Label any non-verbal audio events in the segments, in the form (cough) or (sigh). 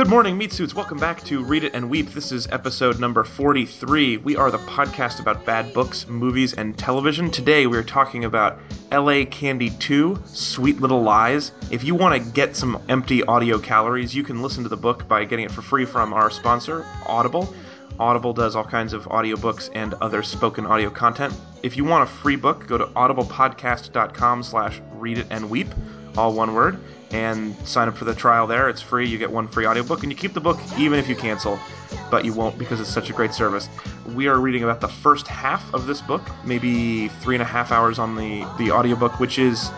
Good morning, meat suits. Welcome back to Read It and Weep. This is episode number 43. We are the podcast about bad books, movies, and television. Today we are talking about LA Candy 2, Sweet Little Lies. If you want to get some empty audio calories, you can listen to the book by getting it for free from our sponsor, Audible. Audible does all kinds of audiobooks and other spoken audio content. If you want a free book, go to audiblepodcast.com slash read it and weep, all one word, and sign up for the trial there. It's free. You get one free audiobook, and you keep the book even if you cancel, but you won't because it's such a great service. We are reading about the first half of this book, maybe three and a half hours on the, the audiobook, which is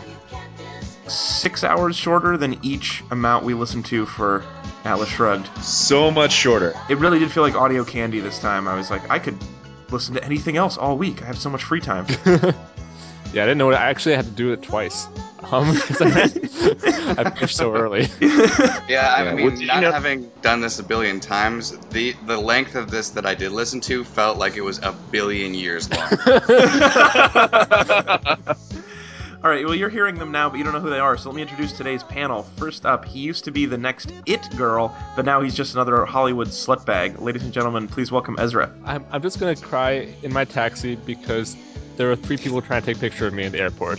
six hours shorter than each amount we listened to for Atlas Shrugged. So much shorter. It really did feel like audio candy this time. I was like, I could listen to anything else all week. I have so much free time. (laughs) Yeah, I didn't know. I actually had to do it twice. 'Cause (laughs) (laughs) I, I finished so early. Yeah, I Yeah, mean, well, do you not know- having done this a billion times, the the length of this that I did listen to felt like it was a billion years long. (laughs) All right, well, you're hearing them now, but you don't know who they are, so let me introduce today's panel. First up, he used to be the next It Girl, but now he's just another Hollywood slutbag. Ladies and gentlemen, please welcome Ezra. I'm, I'm just gonna cry in my taxi because there were three people trying to take a picture of me in the airport.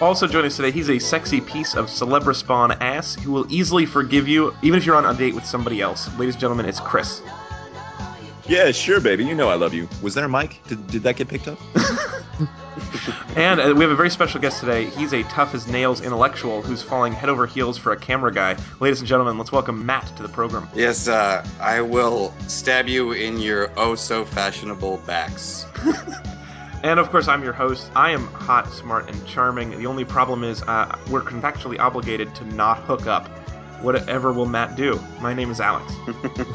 Also joining us today, he's a sexy piece of Celebrispawn ass who will easily forgive you, even if you're on a date with somebody else. Ladies and gentlemen, it's Chris. Yeah, sure, baby. You know I love you. Was there a mic? Did, did that get picked up? (laughs) (laughs) And uh, we have a very special guest today. He's a tough as nails intellectual who's falling head over heels for a camera guy. Ladies and gentlemen, let's welcome Matt to the program. yes, uh, I will stab you in your oh so fashionable backs. (laughs) And of course, I'm your host. I am hot, smart, and charming. The only problem is uh, we're contractually obligated to not hook up. Whatever will Matt do? My name is Alex. (laughs)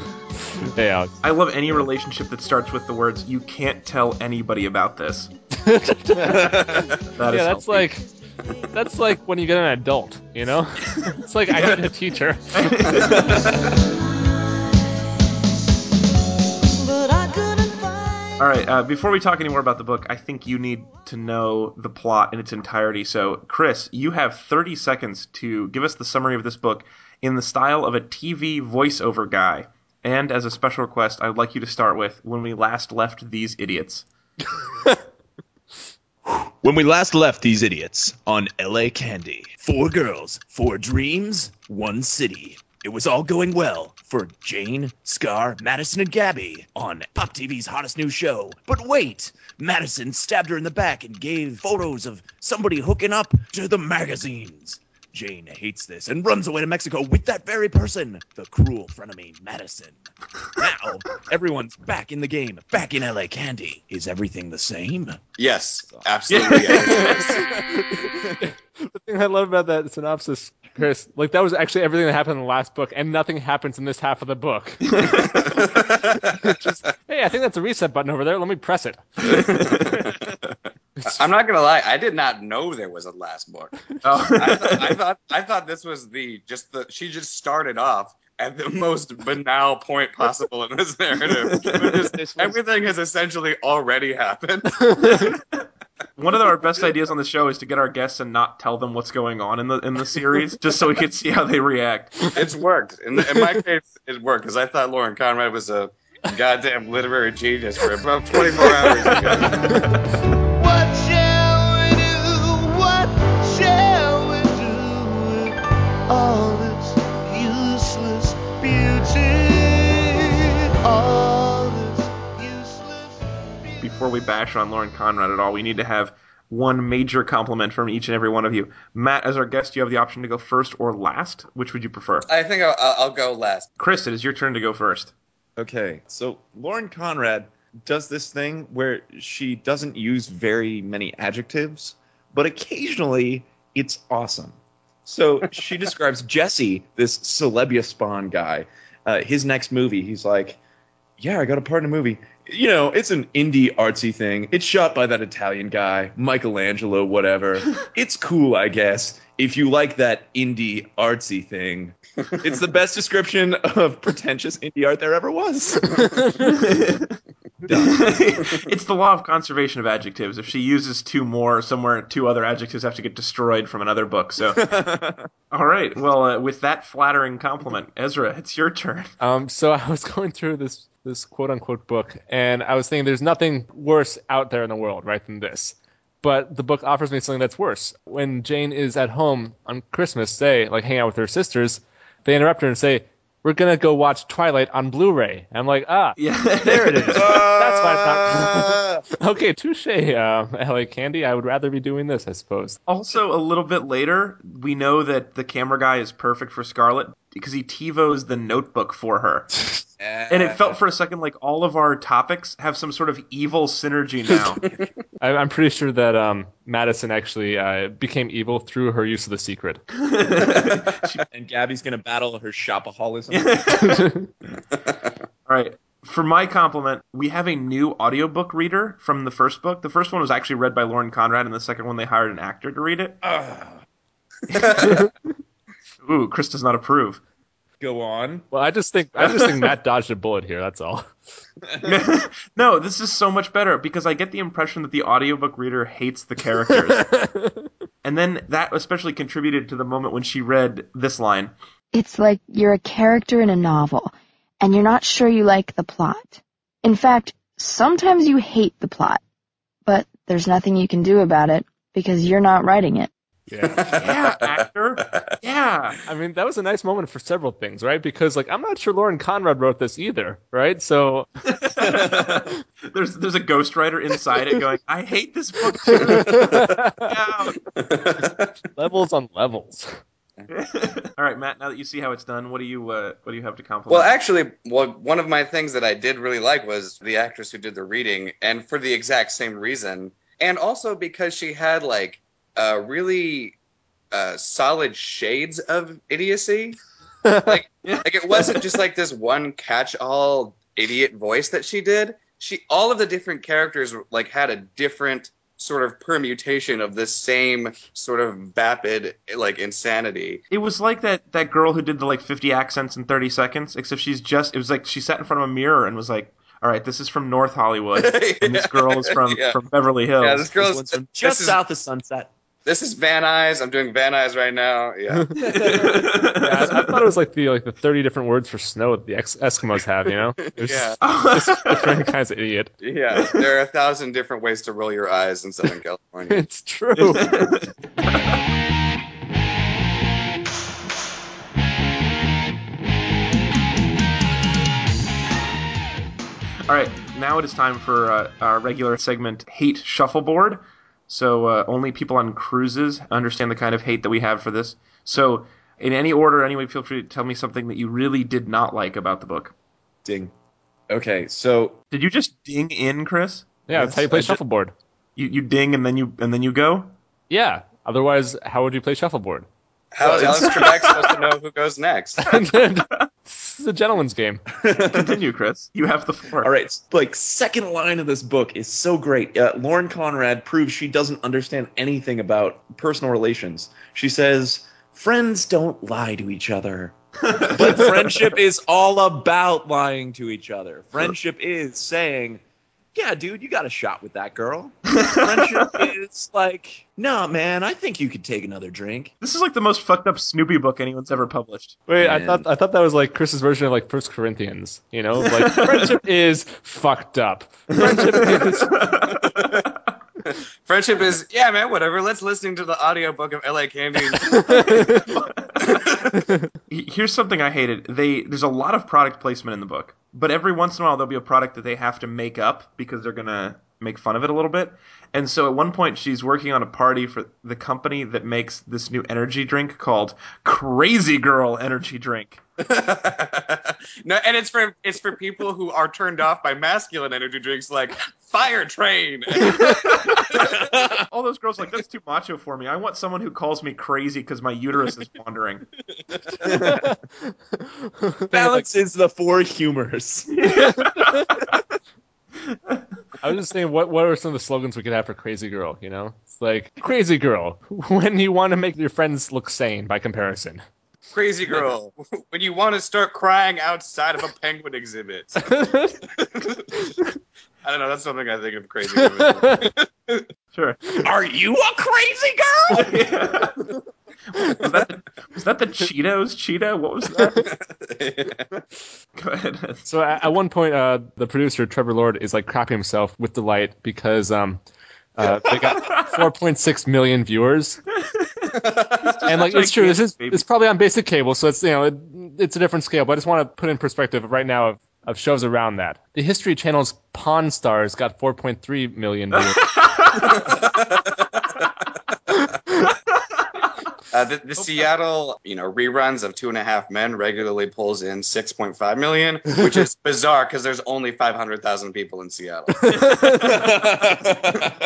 Hey, Alex. I love any relationship that starts with the words "You can't tell anybody about this." (laughs) That is yeah, that's healthy. like that's like when you get an adult, you know? (laughs) it's like I had a teacher. All right. Uh, before we talk any more about the book, I think you need to know the plot in its entirety. So, Chris, you have 30 seconds to give us the summary of this book in the style of a TV voiceover guy. And as a special request, I would like you to start with when we last left these idiots. (laughs) When we last left these idiots on LA Candy, four girls, four dreams, one city. It was all going well for Jane, Scar, Madison, and Gabby on Pop TV's hottest new show. But wait, Madison stabbed her in the back and gave photos of somebody hooking up to the magazines. Jane hates this and runs away to Mexico with that very person, the cruel frenemy Madison. Now, everyone's back in the game, back in LA Candy. Is everything the same? Yes, absolutely. (laughs) yes. the thing I love about that synopsis, Chris, like that was actually everything that happened in the last book, and nothing happens in this half of the book. (laughs) Just, hey, I think that's a reset button over there. Let me press it. (laughs) I'm not gonna lie, I did not know there was a last book. Oh. (laughs) I, thought, I thought I thought this was the just the she just started off at the most banal point possible in this narrative. Just- (laughs) This was- everything has essentially already happened. (laughs) One of our best ideas on the show is to get our guests and not tell them what's going on in the in the series, just so we can see how they react. It's worked. In, in my case, it worked because I thought Lauren Conrad was a goddamn literary genius for about 24 hours. Bash on Lauren Conrad at all, we need to have one major compliment from each and every one of you. Matt, as our guest, you have the option to go first or last. Which would you prefer? I think I'll, I'll I'll go last. Chris, it is your turn to go first. Okay, so Lauren Conrad does this thing where she doesn't use very many adjectives, but occasionally it's awesome. So she (laughs) describes Jesse, this celebia spawn guy, uh, his next movie. He's like, Yeah, I got a part in a movie. You know, it's an indie artsy thing. It's shot by that Italian guy, Michelangelo, whatever. (laughs) it's cool, I guess, if you like that indie artsy thing. It's the best description of pretentious indie art there ever was. (laughs) (laughs) (laughs) it's the law of conservation of adjectives. If she uses two more, somewhere two other adjectives have to get destroyed from another book. So, (laughs) all right. Well, uh, with that flattering compliment, Ezra, it's your turn. Um, so I was going through this this quote unquote book, and I was thinking there's nothing worse out there in the world, right, than this. But the book offers me something that's worse. When Jane is at home on Christmas, say, like hang out with her sisters, they interrupt her and say, "We're gonna go watch Twilight on Blu-ray." I'm like, ah, Yeah, there it is. (laughs) That's why it's not. okay, touche, uh, LA Candy. I would rather be doing this, I suppose. Also, a little bit later, we know that the camera guy is perfect for Scarlett because he TiVos the notebook for her. And it felt for a second like all of our topics have some sort of evil synergy now. (laughs) I, I'm pretty sure that um, Madison actually uh, became evil through her use of the secret. (laughs) and Gabby's gonna battle her shopaholism. (laughs) All right. For my compliment, we have a new audiobook reader from the first book. The first one was actually read by Lauren Conrad, and the second one they hired an actor to read it. Ooh, Chris does not approve. Go on. Well, I just think I just think Matt dodged a bullet here. That's all. (laughs) (laughs) no, this is so much better because I get the impression that the audiobook reader hates the characters. (laughs) and then that especially contributed to the moment when she read this line. It's like you're a character in a novel, and you're not sure you like the plot. In fact, sometimes you hate the plot, but there's nothing you can do about it because you're not writing it. Yeah. Yeah, actor. Yeah. I mean, that was a nice moment for several things, right? Because like I'm not sure Lauren Conrad wrote this either, right? So (laughs) there's there's a ghostwriter inside it going, I hate this book too. (laughs) Levels on levels. (laughs) All right, Matt. Now that you see how it's done, what do you uh, what do you have to compliment? Well, actually, well, one of my things that I did really like was the actress who did the reading, and for the exact same reason, and also because she had like uh, really uh, solid shades of idiocy. like, (laughs) like it wasn't just like this one catch-all idiot voice that she did. She all of the different characters like had a different sort of permutation of the same sort of vapid like insanity. It was like that that girl who did the like 50 accents in 30 seconds, except she's just it was like she sat in front of a mirror and was like, "All right, this is from North Hollywood, (laughs) and this girl is from Yeah. from Beverly Hills." Yeah, this This girl's one's from this just is- south of Sunset. This is Van Nuys. I'm doing Van Nuys right now. Yeah. (laughs) Yeah, I, I thought it was like the like the 30 different words for snow that the Ex- Eskimos have, you know? It was Yeah. just different kinds of idiot. Yeah. There are a thousand different ways to roll your eyes in Southern California. (laughs) It's true. (laughs) All right, now it is time for uh, our regular segment, Hate Shuffleboard. So uh, only people on cruises understand the kind of hate that we have for this. So, in any order, anyway, feel free to tell me something that you really did not like about the book. Ding. Okay, so Did you just ding in, Chris? Yeah, that's how you play I ju- shuffleboard. You you ding and then you and then you go. Yeah. Otherwise, how would you play shuffleboard? How is Alex Trebek supposed to know who goes next? (laughs) (laughs) (laughs) this is a gentleman's game. (laughs) Continue, Chris. You have the floor. All right, like second line of this book is so great. Uh, Lauren Conrad proves she doesn't understand anything about personal relations. She says, "Friends don't lie to each other." (laughs) but friendship is all about lying to each other. Friendship is saying, "Yeah, dude, you got a shot with that girl." (laughs) Friendship is like, "Nah, man, I think you could take another drink." This is like the most fucked up Snoopy book anyone's ever published. Wait, I thought I thought that was like Chris's version of like First Corinthians. You know, like (laughs) friendship is fucked up. Friendship is (laughs) (laughs) Friendship is, yeah, man, whatever. Let's listen to the audiobook of LA Candy. (laughs) Here's something I hated. They there's a lot of product placement in the book, but every once in a while there'll be a product that they have to make up because they're gonna make fun of it a little bit. And so at one point she's working on a party for the company that makes this new energy drink called Crazy Girl Energy Drink. (laughs) no, and it's for it's for people who are turned off by masculine energy drinks like Fire Train. (laughs) All those girls are like that's too macho for me. I want someone who calls me crazy because my uterus is wandering. (laughs) Balance is the four humors. I was just saying, what what are some of the slogans we could have for Crazy Girl? You know, it's like Crazy Girl when you want to make your friends look sane by comparison. Crazy (laughs) girl. (laughs) when you want to start crying outside of a penguin exhibit. (laughs) I don't know. That's something I think of crazy women. Sure. Are you a crazy girl? was, that the, was that the Cheetos Cheetah? What was that? Go ahead. So at, at one point, uh, the producer Trevor Lord is like crapping himself with delight because um, uh, they got (laughs) 4.6 million viewers, and like it's true. This is it's probably on basic cable, so it's you know it, it's a different scale. But I just want to put in perspective right now of, of shows around that. The History Channel's Pawn Stars got 4.3 million viewers. (laughs) Uh, the, the Seattle, you know, reruns of Two and a Half Men regularly pulls in 6.5 million, which is (laughs) bizarre because there's only 500,000 people in Seattle. (laughs)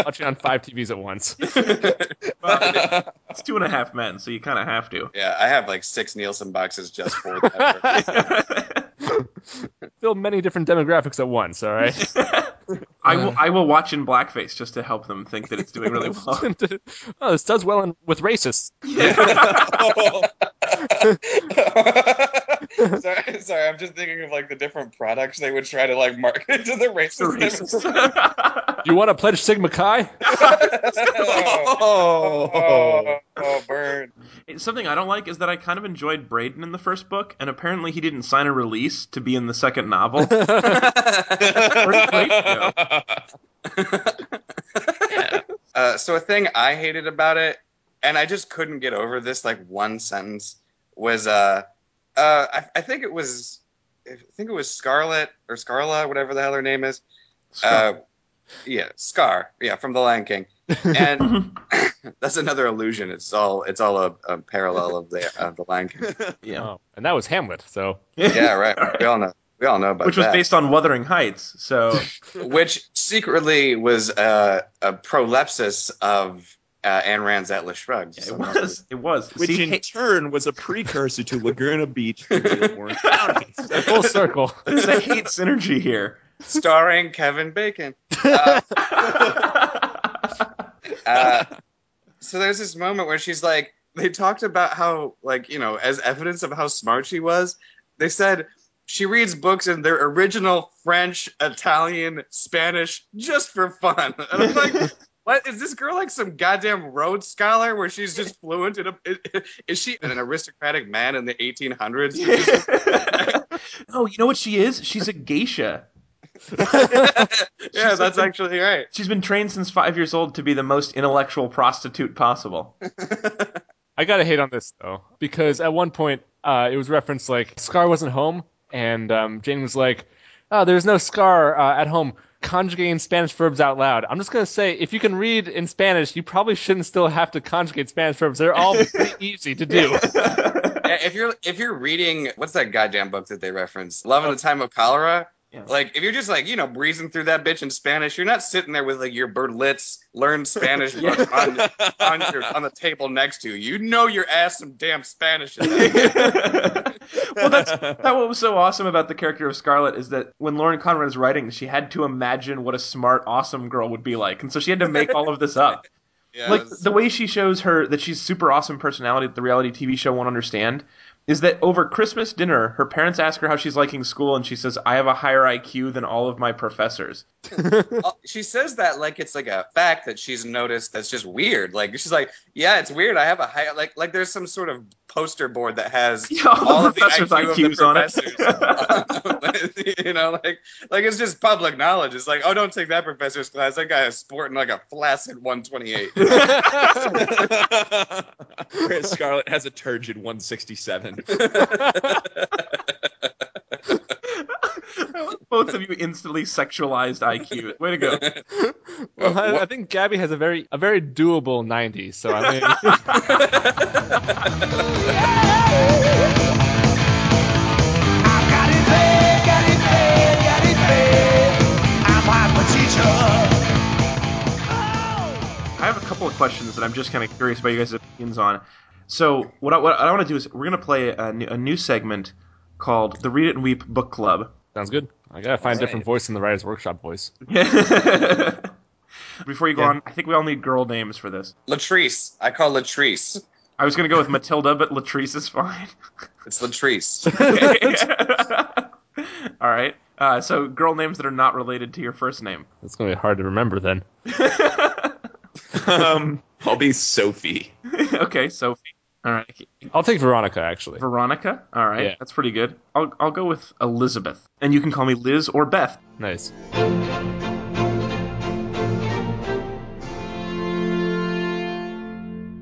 watching on five TVs at once. (laughs) It's two and a half men, so you kind of have to. yeah, I have like six Nielsen boxes just for that. Fill many different demographics at once. All right. (laughs) I will. I will watch in blackface just to help them think that it's doing really (laughs) well. oh, this does well in, with racists. (laughs) sorry, sorry, I'm just thinking of like the different products they would try to like market to the The racists. You want to pledge Sigma Chi? oh, oh, oh, burn. It's Something I don't like is that I kind of enjoyed Braden in the first book, and apparently he didn't sign a release to be in the second novel. (laughs) Pretty great, though. (laughs) Uh, so a thing I hated about it, and I just couldn't get over this like one sentence was uh, uh, I, I think it was I think it was Scarlet or Scarla, whatever the hell her name is. Uh, yeah, Scar. Yeah, from The Lion King. And (laughs) (laughs) that's another illusion. It's all it's all a, a parallel of the of the Lion King. (laughs) yeah. Oh, and that was Hamlet. So Yeah, right. We all know. We all know about that. Which was that. based on Wuthering Heights, so which secretly was uh, a prolepsis of uh, Ayn Rand's Atlas Shrugged. it was. It was. Which See, in hey, turn was a precursor to Laguna Beach and Orange County. full circle. there's a hate synergy here. Starring Kevin Bacon. Uh, (laughs) uh, so there's this moment where she's like, they talked about how, like, you know, as evidence of how smart she was, they said she reads books in their original French, Italian, Spanish, just for fun. And I'm like, (laughs) what is this girl like some goddamn Rhodes scholar where she's just (laughs) fluent in a? Is she an aristocratic man in the 1800s? oh, you know what she is? She's a geisha. (laughs) yeah, that's actually right. She's been trained since five years old to be the most intellectual prostitute possible. I gotta hate on this though, because at one point uh, it was referenced like Scar wasn't home, and um, Jane was like, "Oh, there's no Scar uh, at home." Conjugating Spanish verbs out loud. I'm just gonna say, if you can read in Spanish, you probably shouldn't still have to conjugate Spanish verbs. They're all (laughs) pretty easy to do. If you're if you're reading what's that goddamn book that they reference love in the time of cholera Yeah. like if you're just like you know breezing through that bitch in spanish you're not sitting there with like your berlitz learn spanish (laughs) book on, on, your, on the table next to you you know your ass some damn spanish in there. (laughs) well, that's that what was so awesome about the character of Scarlet is that when Lauren Conrad was writing, she had to imagine what a smart, awesome girl would be like, and so she had to make all of this up. (laughs) yeah, like the way she shows her that she's super awesome personality that the reality TV show won't understand is that over Christmas dinner, her parents ask her how she's liking school, and she says, "I have a higher IQ than all of my professors." (laughs) uh, she says that like it's like a fact that she's noticed that's just weird like she's like yeah it's weird i have a high like like there's some sort of poster board that has (laughs) Yeah, all the of the professors' IQ of IQs the on it. (laughs) you know, like like it's just public knowledge. It's like, oh, don't take that professor's class. That guy is sporting like a flaccid 128. Whereas Scarlet has a turgid 167. (laughs) Both of you instantly sexualized IQ. Way to go! (laughs) Well, I, I think Gabby has a very a very doable 90. So I mean. (laughs) I have a couple of questions that I'm just kind of curious about you guys' opinions on. So what I, what I want to do is we're gonna play a new, a new segment called the Read It and Weep Book Club. sounds good. I gotta find a All different right. voice than the Writers Workshop voice. (laughs) Before you go Yeah. on, I think we all need girl names for this. Latrice. I call Latrice. I was gonna go with Matilda, but Latrice is fine. It's Latrice. (laughs) (laughs) All right. Uh, so girl names that are not related to your first name. It's gonna be hard to remember then. um, I'll be Sophie. okay, Sophie. All right. I'll take Veronica actually. Veronica. All right, Yeah. that's pretty good. I'll I'll go with Elizabeth, and you can call me Liz or Beth. Nice.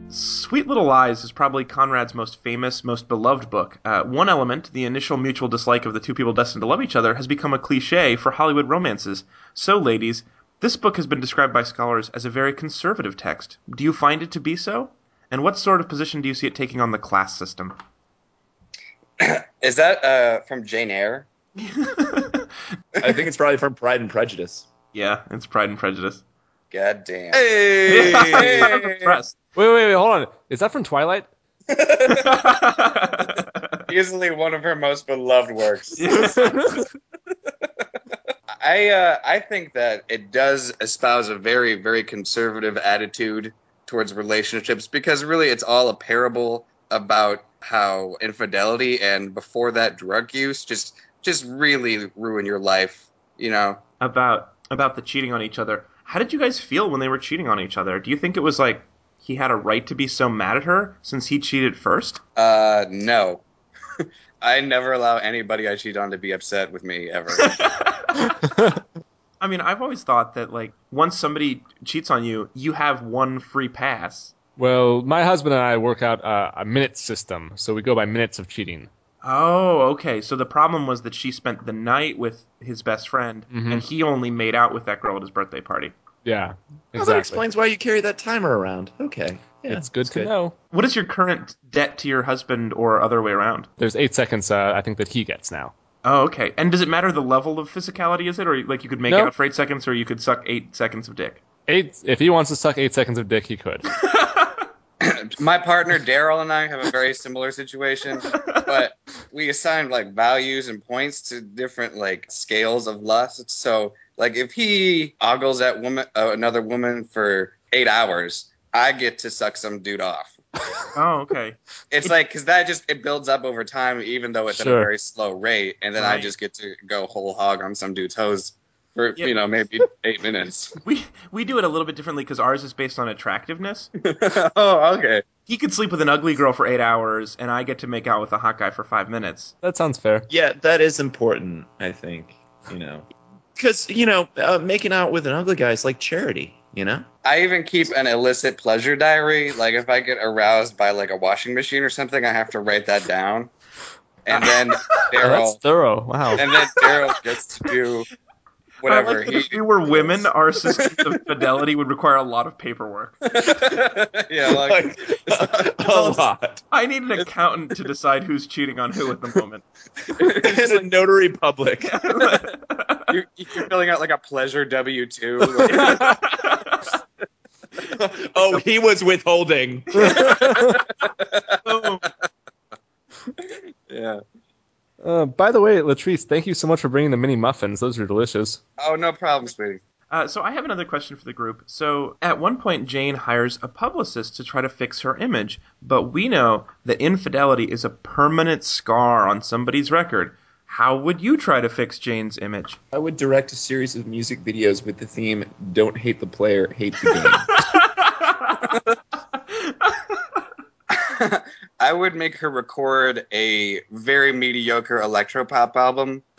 Sweet Little Lies is probably Conrad's most famous, most beloved book. Uh, one element, the initial mutual dislike of the two people destined to love each other, has become a cliche for Hollywood romances. So, ladies, this book has been described by scholars as a very conservative text. Do you find it to be so? And what sort of position do you see it taking on the class system? (clears throat) Is that uh, from Jane Eyre? (laughs) I think it's probably from Pride and Prejudice. yeah, it's Pride and Prejudice. God damn. I'm impressed. (laughs) (laughs) Wait, wait, wait, hold on. Is that from Twilight? Easily one of her most beloved works. I uh, I think that it does espouse a very very conservative attitude towards relationships because really it's all a parable about how infidelity and before that drug use just just really ruin your life. You know, about about the cheating on each other. How did you guys feel when they were cheating on each other? Do you think it was like he had a right to be so mad at her since he cheated first? uh, no. (laughs) I never allow anybody I cheat on to be upset with me ever. (laughs) I mean, I've always thought that like once somebody cheats on you, you have one free pass. Well, my husband and I work out uh, a minute system, so we go by minutes of cheating. Oh, okay. So the problem was that she spent the night with his best friend, Mhm. and he only made out with that girl at his birthday party. Yeah, exactly. Well, that explains why you carry that timer around. Okay. Yeah, it's good that's to know. What is your current debt to your husband, or other way around? There's eight seconds. Uh, I think that he gets now. Oh, okay. And does it matter the level of physicality? Is it, or like you could make No. out for eight seconds, or you could suck eight seconds of dick? Eight. If he wants to suck eight seconds of dick, he could. (laughs) (clears throat) My partner Daryl and I have a very similar situation, but we assign like values and points to different like scales of lust. So, like if he ogles at woman uh, another woman for eight hours, I get to suck some dude off. Oh, okay. It's like because that just it builds up over time, even though it's at a very slow rate, and then I just get to go whole hog on some dude's hose for Yeah. you know maybe (laughs) eight minutes. We we do it a little bit differently because ours is based on attractiveness. (laughs) oh, okay. He could sleep with an ugly girl for eight hours, and I get to make out with a hot guy for five minutes. That sounds fair. Yeah, that is important, I think. You know. Because, you know, uh, making out with an ugly guy is like charity, you know? I even keep an illicit pleasure diary. Like if I get aroused by like a washing machine or something, I have to write that down. And then (laughs) Oh, that's thorough. Wow. and then Daryl gets to do whatever I like if we were women, our systems of (laughs) fidelity would require a lot of paperwork. (laughs) yeah, like (laughs) a lot. I need an accountant to decide who's cheating on who at the moment. and a notary public. you, you're filling out like a pleasure W two. oh, he was withholding. yeah. Uh, by the way, Latrice, thank you so much for bringing the mini muffins. Those are delicious. Oh, no problem, sweetie. Uh, so I have another question for the group. So at one point, Jane hires a publicist to try to fix her image, but we know that infidelity is a permanent scar on somebody's record. How would you try to fix Jane's image? I would direct a series of music videos with the theme "Don't hate the player, hate the game." (laughs) I would make her record a very mediocre electropop album. (laughs)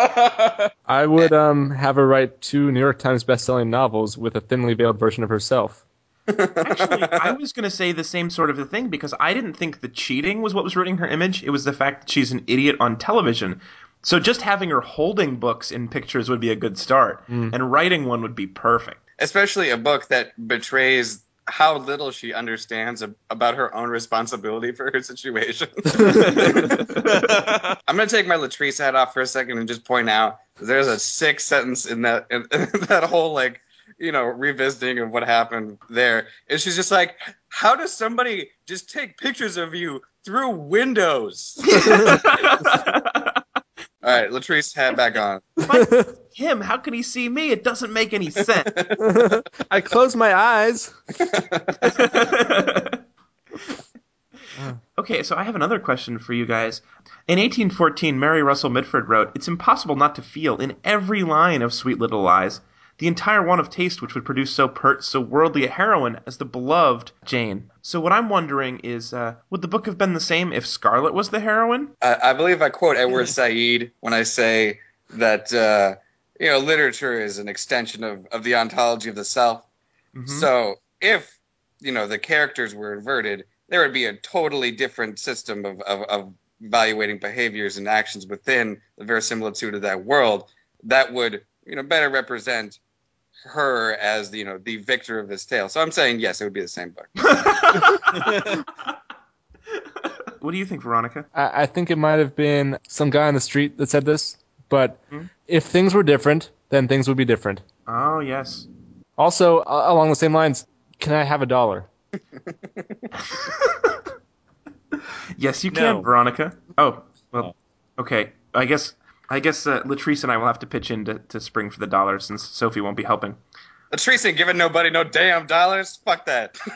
Uh, I would um, have her write two New York Times best-selling novels with a thinly veiled version of herself. Actually, (laughs) I was going to say the same sort of a thing because I didn't think the cheating was what was ruining her image. It was the fact that she's an idiot on television. So just having her holding books in pictures would be a good start, and writing one would be perfect. especially a book that betrays how little she understands about her own responsibility for her situation. (laughs) I'm going to take my Latrice hat off for a second and just point out there's a sick sentence in that (laughs) in, that whole like you know revisiting of what happened there. And she's just like, how does somebody just take pictures of you through windows? (laughs) right, Latrice, hat back on. Him, how can he see me? It doesn't make any sense. (laughs) I close my eyes. (laughs) okay, so I have another question for you guys. In 1814, Mary Russell Mitford wrote, It's impossible not to feel in every line of Sweet Little Lies the entire want of taste which would produce so pert, so worldly a heroine as the beloved Jane. So what I'm wondering is, uh, would the book have been the same if Scarlet was the heroine? I, I believe I quote Edward (laughs) Said when I say that uh, you know literature is an extension of, of the ontology of the self. Mhm. So if you know the characters were inverted, there would be a totally different system of, of, of evaluating behaviors and actions within the verisimilitude of that world that would you know better represent her as you know the victor of this tale. So I'm saying yes, it would be the same book. (laughs) what do you think, Veronica? I, I think it might have been some guy on the street that said this, but Hmm? if things were different, then things would be different. Oh, yes. Also, uh, along the same lines, can I have a dollar? (laughs) Yes, you can, No. Veronica. Oh, well, okay. I guess I guess uh, Latrice and I will have to pitch in to, to spring for the dollar since Sophie won't be helping. Latrice ain't giving nobody no damn dollars. Fuck that. (laughs)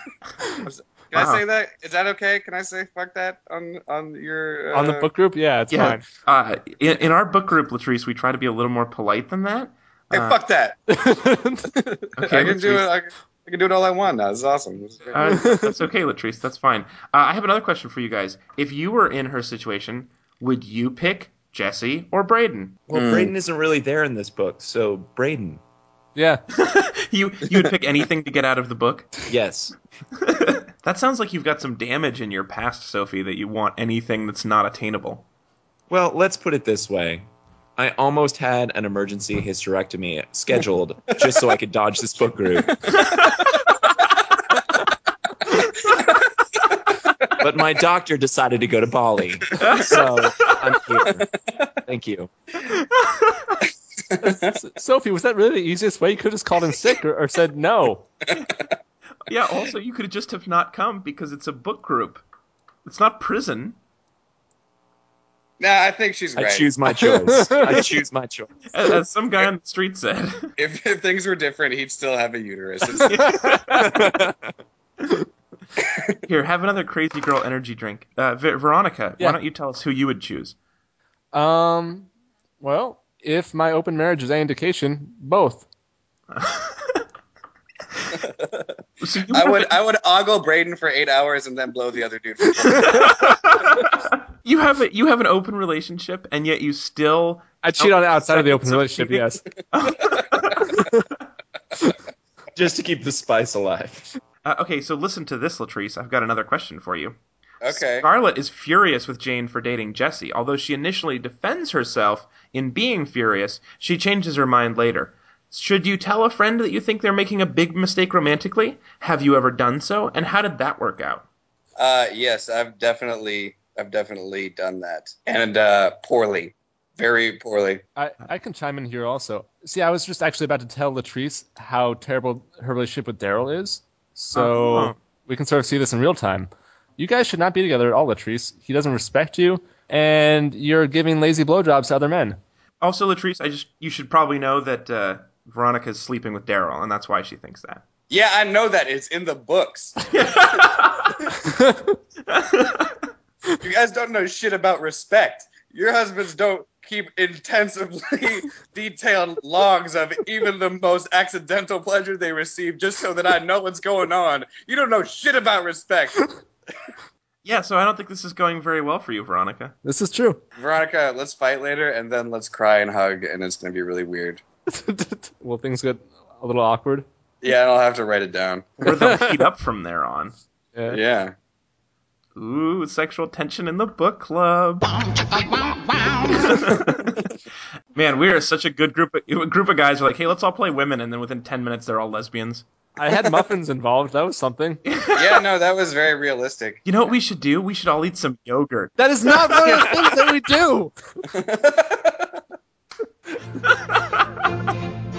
Can Wow. I say that? Is that okay? Can I say fuck that on on your uh, on the book group? Yeah, it's Yeah. fine. Uh, in, in our book group, Latrice, we try to be a little more polite than that. Hey, Uh, fuck that. (laughs) Okay, I can do it. I can, I can do it all I want now. This awesome. This. Uh, that's okay, Latrice. That's fine. Uh, I have another question for you guys. If you were in her situation, would you pick Jesse or Braden? Well, Hmm. Braden isn't really there in this book, so Braden. yeah. (laughs) you you would pick anything to get out of the book. Yes. (laughs) that sounds like you've got some damage in your past, Sophie. That you want anything that's not attainable. Well, let's put it this way. I almost had an emergency hysterectomy scheduled just so I could dodge this book group. (laughs) but my doctor decided to go to Bali. So I'm here. Thank you. (laughs) Sophie, was that really the easiest way? You could have just called in sick or, or said no. Yeah. Also, you could just have not come because it's a book group. It's not prison. Nah, I think she's I right. choose my choice. I (laughs) choose my choice. As, as some guy on the street said. If, if things were different, he'd still have a uterus. (laughs) It's- (laughs) Here, have another crazy girl energy drink. Uh, Ver- Veronica, Yeah. why don't you tell us who you would choose? Um, well, if my open marriage is any indication, both. (laughs) So you I would a- I would ogle Braden for eight hours and then blow the other dude. For (laughs) you have a, you have an open relationship, and yet you still. I cheat on it outside of the open Seconds of relationship, yes. Just to keep the spice alive. (laughs) Uh, okay, so listen to this, Latrice. I've got another question for you. okay. Scarlett is furious with Jane for dating Jesse. Although she initially defends herself in being furious, she changes her mind later. Should you tell a friend that you think they're making a big mistake romantically? Have you ever done so? And how did that work out? Uh, yes, I've definitely I've definitely done that and uh, poorly, very poorly. I, I can chime in here also. See, I was just actually about to tell Latrice how terrible her relationship with Daryl is. So Oh. we can sort of see this in real time. You guys should not be together at all, Latrice. He doesn't respect you, and you're giving lazy blowjobs to other men. Also, Latrice, I just you should probably know that uh, Veronica's sleeping with Daryl, and that's why she thinks that. Yeah, I know that it's in the books. (laughs) You guys don't know shit about respect. Your husbands don't keep intensively (laughs) detailed logs of even the most accidental pleasure they receive just so that I know what's going on. You don't know shit about respect. (laughs) Yeah, so I don't think this is going very well for you, Veronica. This is true. Veronica, let's fight later and then let's cry and hug and it's going to be really weird. (laughs) Will things get a little awkward? Yeah, and I'll have to write it down. Or they'll heat up from there on. Yeah. Yeah. Ooh, sexual tension in the book club. (laughs) Man, we are such a good group. Of, a group of guys are like, hey, let's all play women, and then within ten minutes, they're all lesbians. I had muffins involved. That was something. (laughs) Yeah, no, that was very realistic. You know what we should do? We should all eat some yogurt. That is not one of the things that we do. (laughs)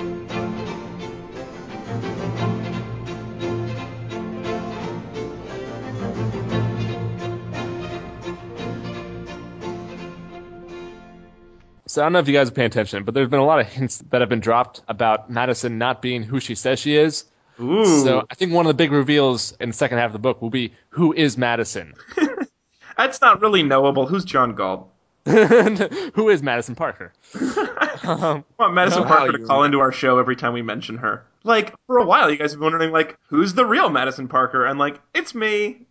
So I don't know if you guys are paying attention, but there's been a lot of hints that have been dropped about Madison not being who she says she is. Ooh. So I think one of the big reveals in the second half of the book will be who is Madison? (laughs) That's not really knowable. Who's John Galt? (laughs) who is Madison Parker? (laughs) Um, I want Madison Parker to call into our show every time we mention her. Like, for a while, you guys have been wondering, like, who's the real Madison Parker? And, like, it's me.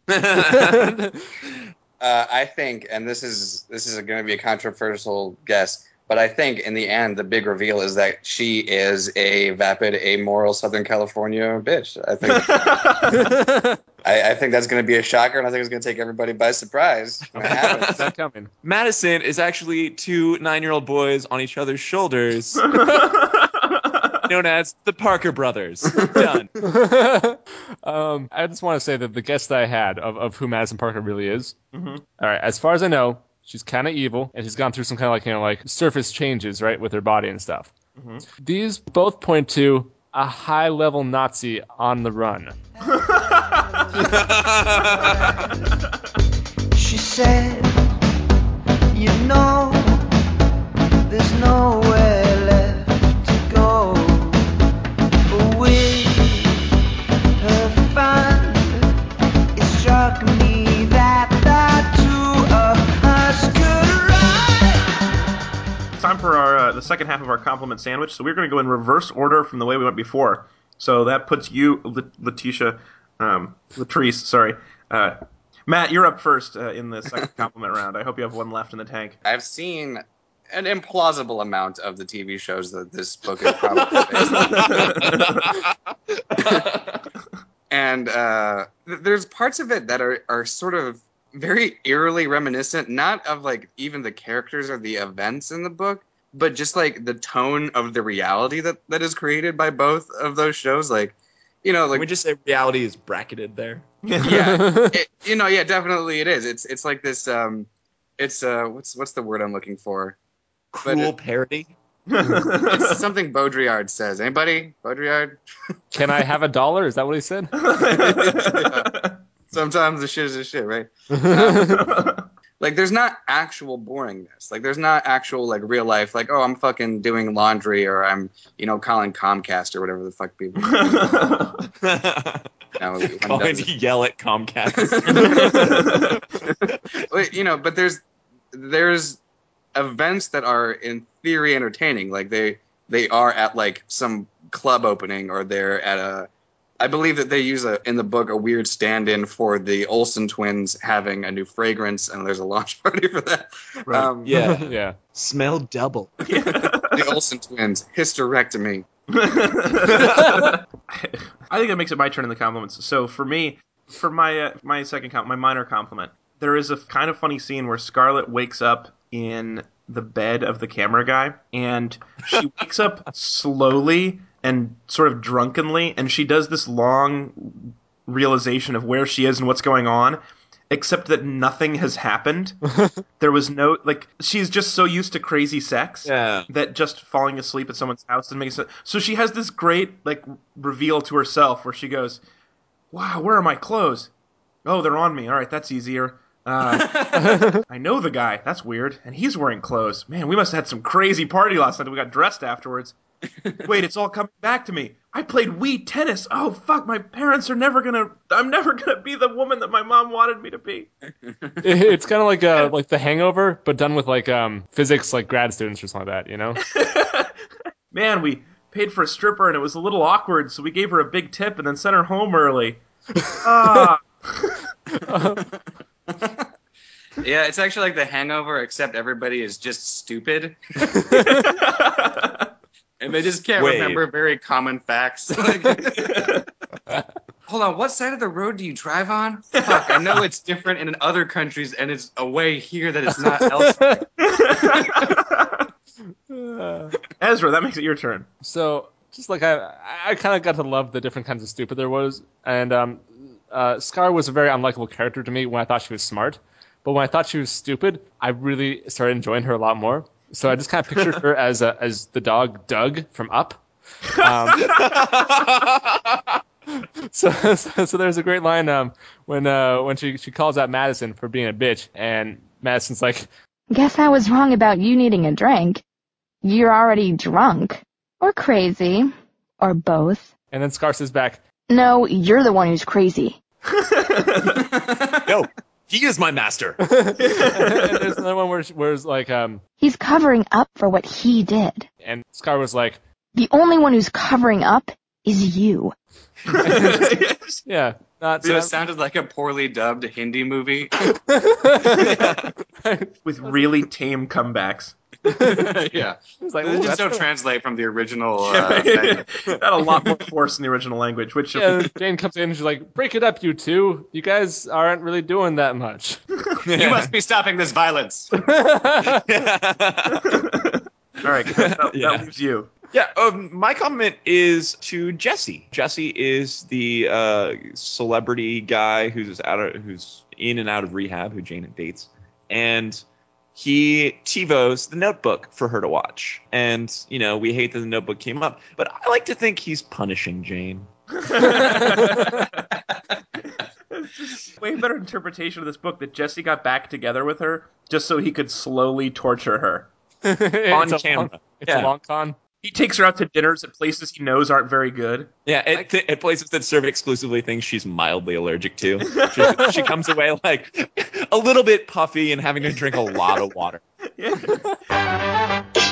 Uh, I think, and this is this is going to be a controversial guess, but I think in the end, the big reveal is that she is a vapid, amoral Southern California bitch. I think (laughs) I, I think that's going to be a shocker, and I think it's going to take everybody by surprise. when it not coming. Madison is actually two nine-year-old boys on each other's shoulders, (laughs) known as the Parker brothers. Done. (laughs) um, I just want to say that the guess that I had of, of who Madison Parker really is. Mhm. All right, as far as I know, she's kind of evil, and she's gone through some kind of like you know like surface changes, right, with her body and stuff. Mhm. These both point to a high-level Nazi on the run. (laughs) She said, You know, there's nowhere left for our uh, the second half of our compliment sandwich. So we're going to go in reverse order from the way we went before. So that puts you, Letitia, um, Latrice, sorry. Uh, Matt, you're up first uh, in the (laughs) second compliment round. I hope you have one left in the tank. I've seen an implausible amount of the TV shows that this book is probably based on. (laughs) and uh, th- there's parts of it that are, are sort of very eerily reminiscent, not of like even the characters or the events in the book, but just like the tone of the reality that, that is created by both of those shows. Like, you know, Can like we just say reality is bracketed there? yeah, (laughs) it, you know, yeah, definitely it is. It's it's like this. Um, it's uh, what's what's the word I'm looking for? Cruel it- parody. It's (laughs) something Baudrillard says. Anybody? Baudrillard? (laughs) Can I have a dollar? Is that what he said? Sometimes the shit is the shit, right? yeah, Like, there's not actual boringness. Like, there's not actual like real life. Like, oh, I'm fucking doing laundry, or I'm, you know, calling Comcast or whatever the fuck people. You (laughs) know, Calling to yell at Comcast. (laughs) You know, but there's there's events that are in theory entertaining. Like they they are at like some club opening or they're at a I believe that they use a in the book a weird stand-in for the Olsen twins having a new fragrance and there's a launch (laughs) party for that. Right. Um, yeah. (laughs) yeah. Smell double. (laughs) the Olsen twins hysterectomy. I think that makes it my turn in the compliments. So for me, for my uh, my second comp, my minor compliment, there is a kind of funny scene where Scarlett wakes up in the bed of the camera guy, and she wakes up slowly and sort of drunkenly, and she does this long realization of where she is and what's going on. Except that nothing has happened. (laughs) there was no like she's just so used to crazy sex Yeah. that just falling asleep at someone's house doesn't make sense. So she has this great like reveal to herself where she goes, "Wow, where are my clothes? Oh, they're on me. All right, that's easier. Uh, (laughs) I know the guy. That's weird, and he's wearing clothes. Man, we must have had some crazy party last night. that We got dressed afterwards. Wait, it's all coming back to me. I played Wii tennis. Oh fuck, my parents are never gonna. I'm never (laughs) gonna be the woman that my mom wanted me to be. It's kind of like uh (laughs) like The Hangover, but done with like um physics like grad students or something like that. You know? (laughs) Man, we paid for a stripper and it was a little awkward, so we gave her a big tip and then sent her home early. Ah. Yeah, it's actually like the hangover, except everybody is just stupid. And they just can't Wait. remember very common facts. (laughs) Hold on, what side of the road do you drive on? Fuck, I know it's different in other countries, and it's a way here that it's not elsewhere. (laughs) Ezra, that makes it your turn. So just like I, I kind of got to love the different kinds of stupid there was, and um, uh, Scar was a very unlikable character to me when I thought she was smart, but when I thought she was stupid, I really started enjoying her a lot more. So I just kind of pictured her as a, as the dog Doug from Up. Um, (laughs) so, so so there's a great line um, when uh, when she she calls out Madison for being a bitch, and Madison's like, Guess I was wrong about you needing a drink. You're already drunk. Or crazy. Or both. And then Scar says back, No, you're the one who's crazy. (laughs) No, he is my master. (laughs) and there's another one where, where it's like, um, He's covering up for what he did. and Scar was like, The only one who's covering up is you. (laughs) yeah, not, Dude, it sounded like a poorly dubbed Hindi movie. (laughs) With really tame comebacks. (laughs) yeah. It's like, It just don't good. translate from the original. (laughs) Uh, thing. Had a lot more force in the original language, which Yeah, Jane comes in and she's like, break it up, you two. You guys aren't really doing that much. (laughs) you must be stopping this violence. all right, that, Yeah. that leaves you. Yeah, um, my comment is to Jesse. Jesse is the uh, celebrity guy who's out of who's in and out of rehab, who Jane dates, and he TiVos the Notebook for her to watch. And you know, we hate that the Notebook came up, but I like to think he's punishing Jane. (laughs) (laughs) Way better interpretation of this book that Jesse got back together with her just so he could slowly torture her. (laughs) It's a camera. Long, it's Yeah. a long con. He takes her out to dinners at places he knows aren't very good. Yeah, at, th- at places that serve exclusively things she's mildly allergic to. (laughs) She, she comes away like a little bit puffy and having to drink a lot of water. (laughs)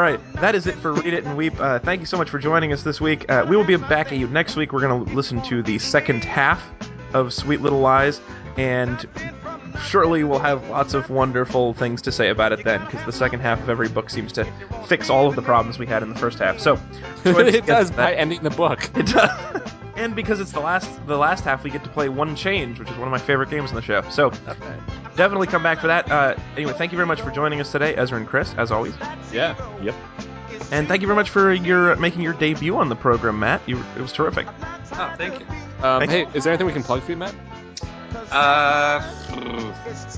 All right, that is it for Read It and Weep. Uh, thank you so much for joining us this week. Uh, we will be back at you next week. We're going to listen to the second half of Sweet Little Lies, and surely we'll have lots of wonderful things to say about it then, because the second half of every book seems to fix all of the problems we had in the first half. So, (laughs) it does by ending the book. It does. (laughs) And because it's the last the last half, we get to play One Change, which is one of my favorite games in the show. So definitely come back for that. Uh, anyway, thank you very much for joining us today, Ezra and Chris, as always. Yeah. Yep. And thank you very much for your making your debut on the program, Matt. You, it was terrific. Oh, thank you. Um, Thank hey, is there anything we can plug for you, Matt? Uh,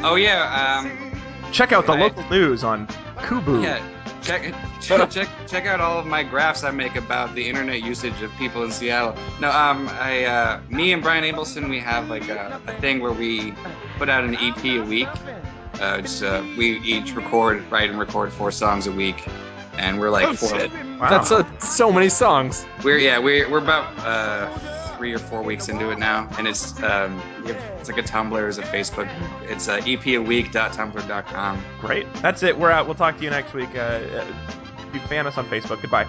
oh yeah. Um, Check out the I- local news on Kubu. yeah. Check, (laughs) check check check out all of my graphs I make about the internet usage of people in Seattle. No, um, I uh, me and Brian Abelson we have like a, a thing where we put out an EP a week. Uh, just uh, we each record, write, and record four songs a week, and we're like Oh, four. Wow. That's uh, so many songs. We're yeah, we're we're about uh, three or four weeks into it now, and it's um, it's like a Tumblr, it's a Facebook, it's uh, a epaweek.tumblr.com. Great, that's it. We're out. We'll talk to you next week. Uh, uh you fan us on Facebook. Goodbye.